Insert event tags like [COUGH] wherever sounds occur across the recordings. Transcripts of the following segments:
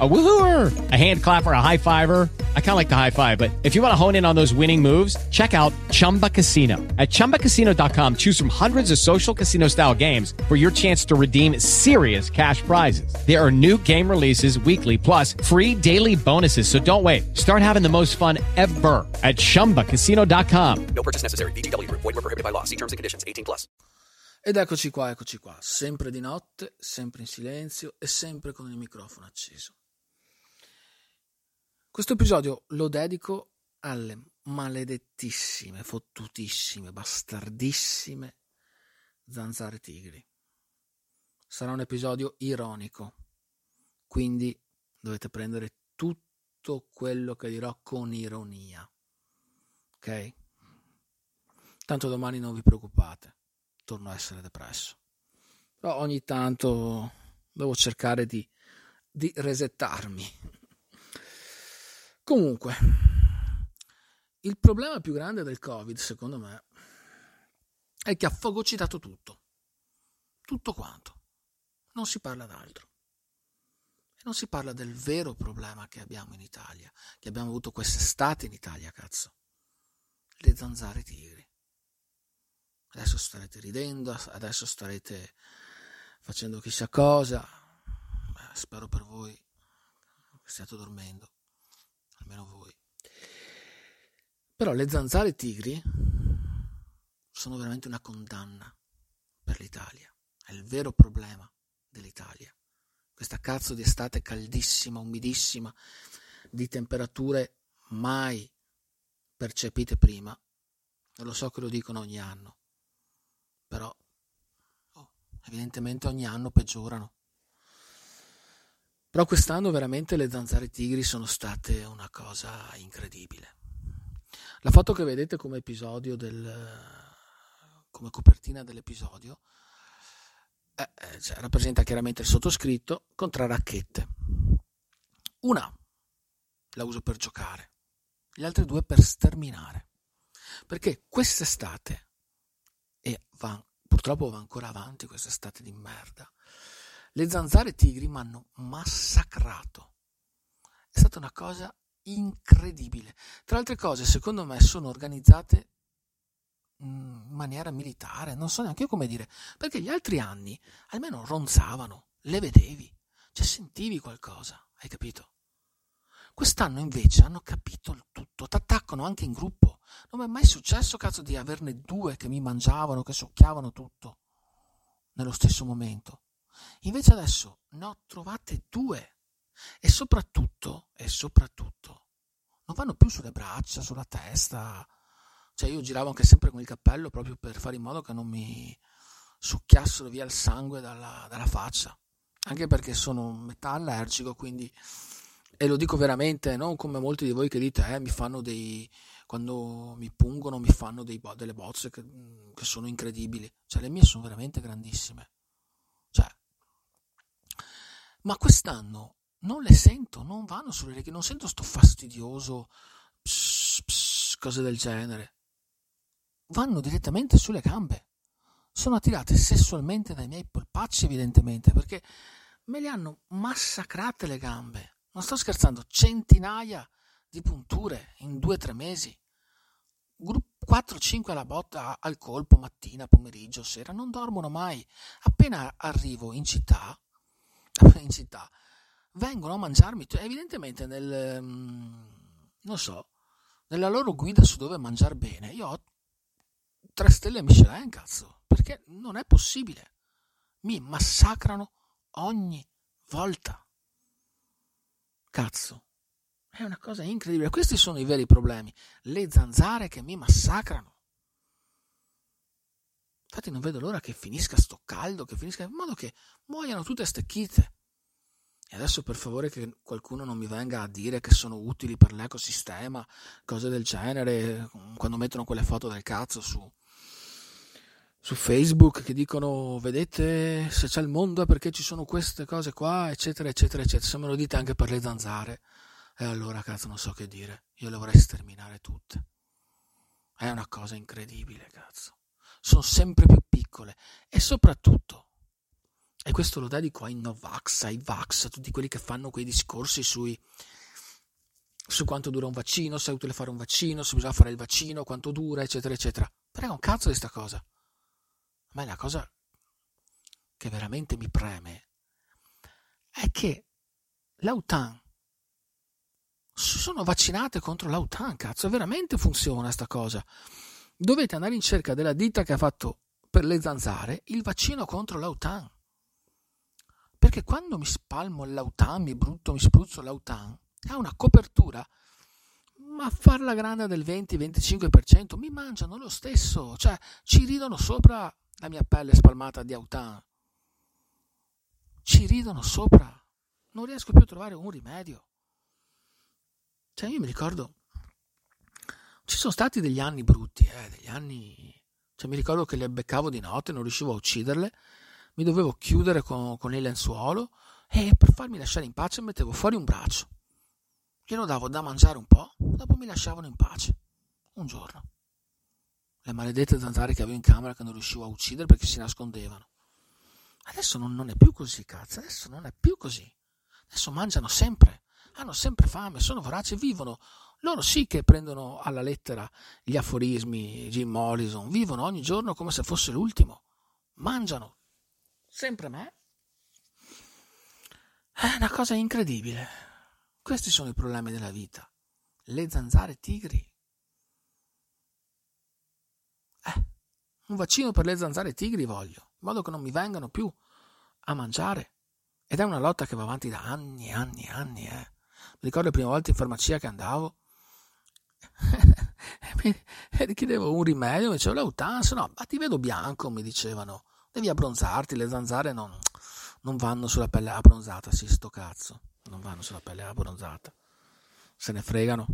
A woohooer, a hand clapper, a high fiver. I kind of like the high five, but if you want to hone in on those winning moves, check out Chumba Casino. At ChumbaCasino.com, choose from hundreds of social casino style games for your chance to redeem serious cash prizes. There are new game releases weekly, plus free daily bonuses. So don't wait. Start having the most fun ever at ChumbaCasino.com. No purchase necessary. VGW Group. Void were prohibited by law. See terms and conditions. 18 plus. Ed eccoci qua, eccoci qua, sempre di notte, sempre in silenzio e sempre con il microfono acceso. Questo episodio lo dedico alle maledettissime, fottutissime, bastardissime zanzare tigri. Sarà un episodio ironico, quindi dovete prendere tutto quello che dirò con ironia. Ok? Tanto domani non vi preoccupate, torno a essere depresso. Però ogni tanto devo cercare di, di resettarmi. Comunque, il problema più grande del Covid, secondo me, è che ha fagocitato tutto. Tutto quanto. Non si parla d'altro. Non si parla del vero problema che abbiamo in Italia, che abbiamo avuto quest'estate in Italia, cazzo. Le zanzare tigri. Adesso starete ridendo, adesso starete facendo chissà cosa. Beh, spero per voi che stiate dormendo almeno voi. Però le zanzare tigri sono veramente una condanna per l'Italia. È il vero problema dell'Italia. Questa cazzo di estate caldissima, umidissima, di temperature mai percepite prima. E lo so che lo dicono ogni anno, però oh, evidentemente ogni anno peggiorano. Però quest'anno veramente le zanzare tigri sono state una cosa incredibile. La foto che vedete come episodio del come copertina dell'episodio eh, eh, cioè, rappresenta chiaramente il sottoscritto con tre racchette. Una la uso per giocare, le altre due per sterminare. Perché quest'estate, e va, purtroppo va ancora avanti quest'estate di merda, le zanzare tigri mi hanno massacrato. È stata una cosa incredibile. Tra altre cose, secondo me, sono organizzate in maniera militare, non so neanche io come dire, perché gli altri anni almeno ronzavano, le vedevi, cioè sentivi qualcosa, hai capito? Quest'anno invece hanno capito il tutto, ti attaccano anche in gruppo. Non mi è mai successo, cazzo, di averne due che mi mangiavano, che succhiavano tutto nello stesso momento. Invece adesso ne ho trovate due e soprattutto, e soprattutto, non vanno più sulle braccia, sulla testa. Cioè io giravo anche sempre con il cappello proprio per fare in modo che non mi succhiassero via il sangue dalla, dalla faccia. Anche perché sono metà allergico, quindi e lo dico veramente, non come molti di voi che dite, eh, mi fanno dei, quando mi pungono mi fanno dei, delle bozze che, che, sono incredibili, cioè le mie sono veramente grandissime, ma quest'anno non le sento, non vanno sulle righe, non sento sto fastidioso, pss, pss, cose del genere, vanno direttamente sulle gambe, sono attirate sessualmente dai miei polpacci evidentemente, perché me le hanno massacrate le gambe non sto scherzando, centinaia di punture in due o tre mesi. 4-5 alla botta al colpo, mattina, pomeriggio, sera, non dormono mai. Appena arrivo in città, [LAUGHS] in città vengono a mangiarmi, evidentemente nel, mm, non so, nella loro guida su dove mangiare bene, io ho tre stelle Michelin, cazzo, perché non è possibile. Mi massacrano ogni volta. Cazzo, è una cosa incredibile. Questi sono i veri problemi. Le zanzare che mi massacrano. Infatti non vedo l'ora che finisca sto caldo, che finisca in modo che muoiano tutte stecchite. E adesso per favore che qualcuno non mi venga a dire che sono utili per l'ecosistema, cose del genere, quando mettono quelle foto del cazzo su, su Facebook che dicono vedete se c'è il mondo è perché ci sono queste cose qua, eccetera, eccetera, eccetera. Se me lo dite anche per le zanzare, e allora cazzo non so che dire, io le vorrei sterminare tutte. È una cosa incredibile, cazzo sono sempre più piccole e soprattutto, e questo lo dedico ai Novax, ai Vax, a tutti quelli che fanno quei discorsi sui, su quanto dura un vaccino, se è utile fare un vaccino, se bisogna fare il vaccino, quanto dura, eccetera, eccetera. Prega un cazzo di sta cosa. A me la cosa che veramente mi preme è che l'autan sono vaccinate contro l'autan, cazzo, veramente funziona sta cosa dovete andare in cerca della ditta che ha fatto per le zanzare il vaccino contro l'autan. Perché quando mi spalmo l'autan, mi brutto, mi spruzzo l'autan, ha una copertura, ma a farla grande del 20-25% mi mangiano lo stesso, cioè ci ridono sopra la mia pelle spalmata di autan. Ci ridono sopra. Non riesco più a trovare un rimedio. Cioè io mi ricordo ci sono stati degli anni brutti, eh, degli anni... Cioè, mi ricordo che le beccavo di notte, non riuscivo a ucciderle, mi dovevo chiudere con, con il lenzuolo e per farmi lasciare in pace mettevo fuori un braccio. Glielo davo da mangiare un po', dopo mi lasciavano in pace. Un giorno. Le maledette zanzare che avevo in camera che non riuscivo a uccidere perché si nascondevano. Adesso non, non è più così, cazzo, adesso non è più così. Adesso mangiano sempre, hanno sempre fame, sono voraci, vivono loro sì che prendono alla lettera gli aforismi Jim Morrison, vivono ogni giorno come se fosse l'ultimo, mangiano sempre me. È una cosa incredibile. Questi sono i problemi della vita. Le zanzare tigri. Eh, un vaccino per le zanzare tigri voglio, in modo che non mi vengano più a mangiare. Ed è una lotta che va avanti da anni e anni e anni. Eh. Ricordo le prime volte in farmacia che andavo [LAUGHS] e chiedevo un rimedio, mi diceva l'autanza, no, ma ti vedo bianco, mi dicevano, devi abbronzarti, le zanzare non, non vanno sulla pelle abbronzata, sì, sto cazzo, non vanno sulla pelle abbronzata, se ne fregano.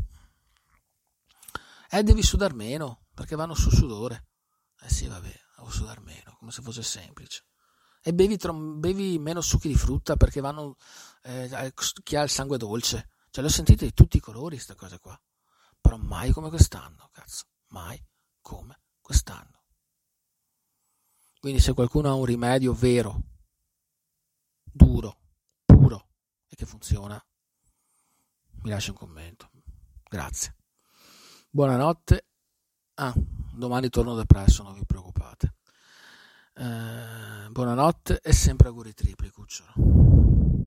Eh, devi sudare meno, perché vanno sul sudore. Eh sì, vabbè, devo sudare meno, come se fosse semplice. E bevi, bevi meno succhi di frutta, perché vanno, eh, chi ha il sangue dolce. Cioè, l'ho sentito di tutti i colori, queste cose qua però mai come quest'anno, cazzo, mai come quest'anno. Quindi se qualcuno ha un rimedio vero, duro, puro e che funziona, mi lascia un commento. Grazie. Buonanotte. Ah, domani torno depresso, non vi preoccupate. Eh, buonanotte e sempre auguri tripli, cucciolo.